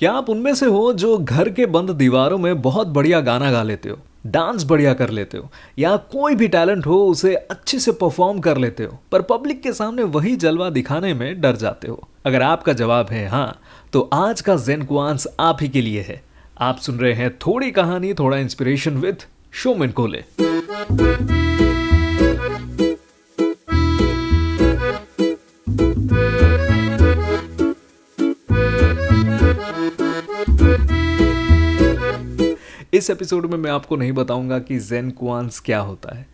क्या आप उनमें से हो जो घर के बंद दीवारों में बहुत बढ़िया गाना गा लेते हो, डांस बढ़िया कर लेते हो, या कोई भी टैलेंट हो उसे अच्छे से परफॉर्म कर लेते हो, पर पब्लिक के सामने वही जलवा दिखाने में डर जाते हो? अगर आपका जवाब है हाँ तो आज का जेन क्वांस आप ही के लिए है। आप सुन रहे हैं थोड़ी कहानी, थोड़ा इंस्पिरेशन विथ शोमिन कोले इस एपिसोड में मैं आपको नहीं बताऊँगा कि जेन क्वांस क्या होता है।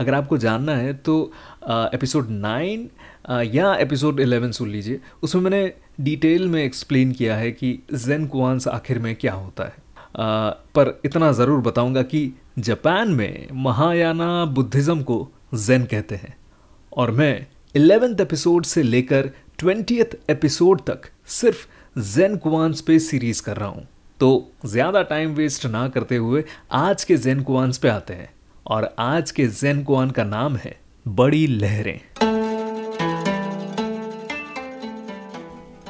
अगर आपको जानना है तो एपिसोड नाइन या एपिसोड इलेवन सुन लीजिए। उसमें मैंने डिटेल में एक्सप्लेन किया है कि जेन क्वांस आखिर में क्या होता है। आ, पर इतना ज़रूर बताऊँगा कि जापान में महायाना बुद्धिज़्म को जेन कहते हैं। और मैं इलेवेंथ एपिसोड से लेकर ट्वेंटियथ एपिसोड तक सिर्फ़ जेन क्वांस पे सीरीज़ कर रहा हूँ। तो ज़्यादा टाइम वेस्ट ना करते हुए आज के जेन कुआंस पे आते हैं और आज के जेन कुआन का नाम है बड़ी लहरें।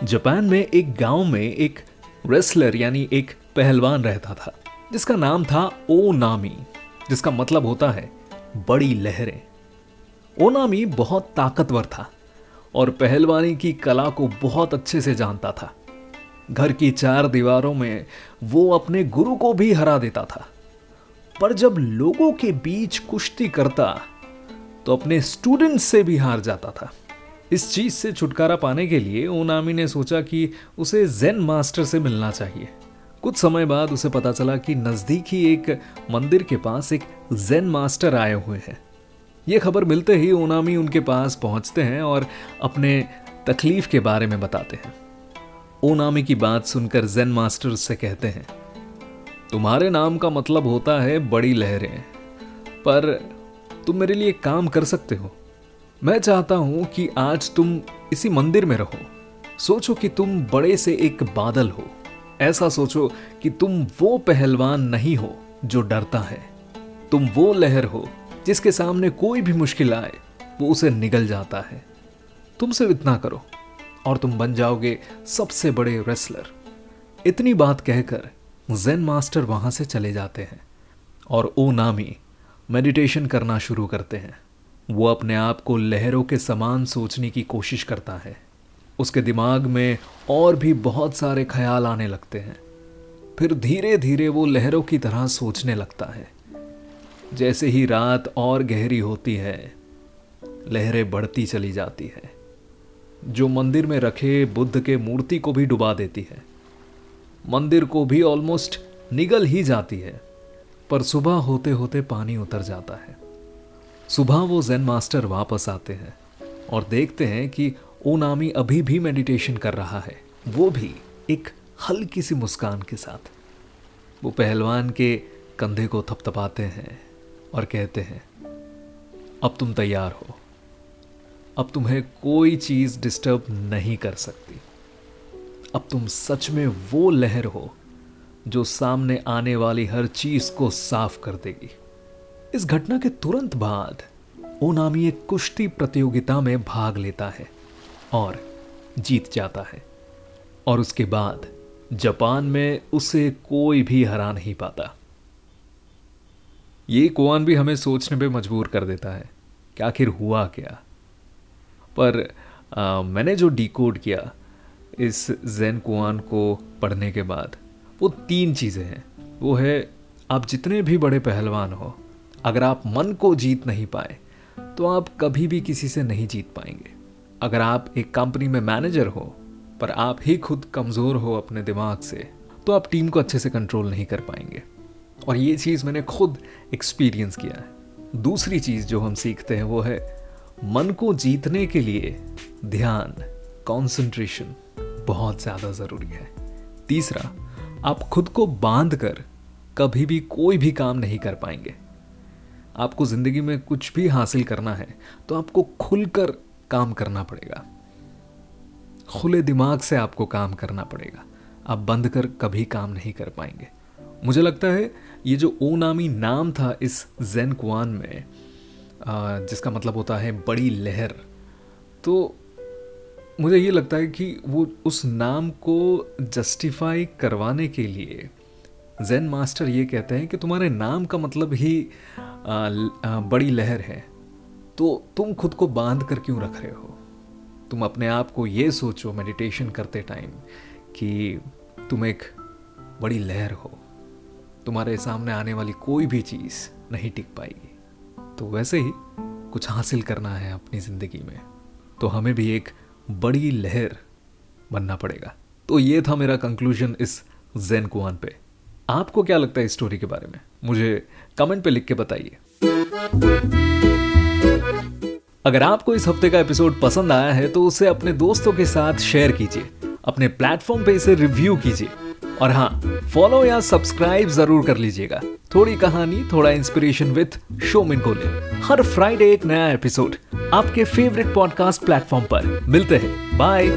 जापान में एक गाँव में एक रेसलर यानी एक पहलवान रहता था, जिसका नाम था ओ नामी जिसका मतलब होता है बड़ी लहरें। ओनामी बहुत ताकतवर था और पहलवानी की कला को बहुत अच्छे से जानता था। घर की चार दीवारों में वो अपने गुरु को भी हरा देता था। पर जब लोगों के बीच कुश्ती करता तो अपने स्टूडेंट से भी हार जाता था। इस चीज़ से छुटकारा पाने के लिए ओनामी ने सोचा कि उसे जेन मास्टर से मिलना चाहिए। कुछ समय बाद उसे पता चला कि नज़दीक ही एक मंदिर के पास एक जेन मास्टर आए हुए हैं। ये खबर मिलते ही ओनामी उनके पास पहुँचते हैं और अपने तकलीफ़ के बारे में बताते हैं। ओनामी की बात सुनकर जेन मास्टर से कहते हैं, तुम्हारे नाम का मतलब होता है बड़ी लहरें, पर तुम मेरे लिए काम कर सकते हो। मैं चाहता हूँ कि आज तुम इसी मंदिर में रहो। सोचो कि तुम बड़े से एक बादल हो। ऐसा सोचो कि तुम वो पहलवान नहीं हो जो डरता है। तुम वो लहर हो जिसके सामने कोई भी मुश्किल आए, वो उसे निगल जाता है। तुम सिर्फ़ इतना करो। और तुम बन जाओगे सबसे बड़े रेसलर इतनी बात कहकर जेन मास्टर वहाँ से चले जाते हैं और ओ नामी मेडिटेशन करना शुरू करते हैं। वो अपने आप को लहरों के समान सोचने की कोशिश करता है। उसके दिमाग में और भी बहुत सारे ख्याल आने लगते हैं। फिर धीरे धीरे वो लहरों की तरह सोचने लगता है। जैसे ही रात और गहरी होती है, लहरें बढ़ती चली जाती है। जो मंदिर में रखे बुद्ध के मूर्ति को भी डुबा देती है। मंदिर को भी ऑलमोस्ट निगल ही जाती है, पर सुबह होते होते पानी उतर जाता है। सुबह वो जैन मास्टर वापस आते हैं और देखते हैं कि ओनामी अभी भी मेडिटेशन कर रहा है। वो भी एक हल्की सी मुस्कान के साथ। वो पहलवान के कंधे को थपथपाते हैं और कहते हैं, अब तुम तैयार हो। अब तुम्हें कोई चीज़ डिस्टर्ब नहीं कर सकती। अब तुम सच में वो लहर हो, जो सामने आने वाली हर चीज़ को साफ़ कर देगी। इस घटना के तुरंत बाद ओनामी एक कुश्ती प्रतियोगिता में भाग लेता है और जीत जाता है। और उसके बाद, जापान में उसे कोई भी हरा नहीं पाता। ये कुआन भी हमें सोचने पे मजबूर कर देता है, कि आखिर हुआ क्या? पर आ, मैंने जो डिकोड किया इस जैन कुआन को पढ़ने के बाद वो तीन चीज़ें हैं। वो है आप जितने भी बड़े पहलवान हो अगर आप मन को जीत नहीं पाए तो आप कभी भी किसी से नहीं जीत पाएँगे। अगर आप एक कंपनी में मैनेजर हो पर आप ही खुद कमज़ोर हो अपने दिमाग से तो आप टीम को अच्छे से कंट्रोल नहीं कर पाएँगे। और ये चीज़ मैंने खुद एक्सपीरियंस किया है। दूसरी चीज़ जो हम सीखते हैं वो है मन को जीतने के लिए ध्यान कंसंट्रेशन बहुत ज़्यादा ज़रूरी है। तीसरा, आप खुद को बाँध कर कभी भी कोई भी काम नहीं कर पाएँगे। आपको ज़िंदगी में कुछ भी हासिल करना है तो आपको खुलकर काम करना पड़ेगा। खुले दिमाग से आपको काम करना पड़ेगा। आप बंद कर कभी काम नहीं कर पाएँगे। मुझे लगता है, ये जो ओ नामी नाम था इस जैन कुआन में जिसका मतलब होता है बड़ी लहर। तो मुझे ये लगता है कि वो उस नाम को जस्टिफाई करवाने के लिए जैन मास्टर ये कहते हैं कि तुम्हारे नाम का मतलब ही बड़ी लहर है। तो तुम खुद को बाँध कर क्यों रख रहे हो? तुम अपने आप को ये सोचो मेडिटेशन करते टाइम कि तुम एक बड़ी लहर हो। तुम्हारे सामने आने वाली कोई भी चीज़ नहीं टिक पाएगी। तो वैसे ही कुछ हासिल करना है अपनी ज़िंदगी में तो हमें भी एक बड़ी लहर बनना पड़ेगा। तो ये था मेरा कंक्लूजन इस जैन कुआन पे। आपको क्या लगता है इस स्टोरी के बारे में? मुझे कमेंट पे लिख के बताइए। अगर आपको इस हफ़्ते का एपिसोड पसंद आया है तो उसे अपने दोस्तों के साथ शेयर कीजिए। अपने प्लेटफॉर्म पे इसे रिव्यू कीजिए। और हाँ फॉलो या सब्सक्राइब ज़रूर कर लीजिएगा। थोड़ी कहानी, थोड़ा इंस्पिरेशन विथ शोमिन गोले हर फ्राइडे एक नया एपिसोड आपके फेवरेट पॉडकास्ट प्लेटफॉर्म पर। मिलते हैं। बाय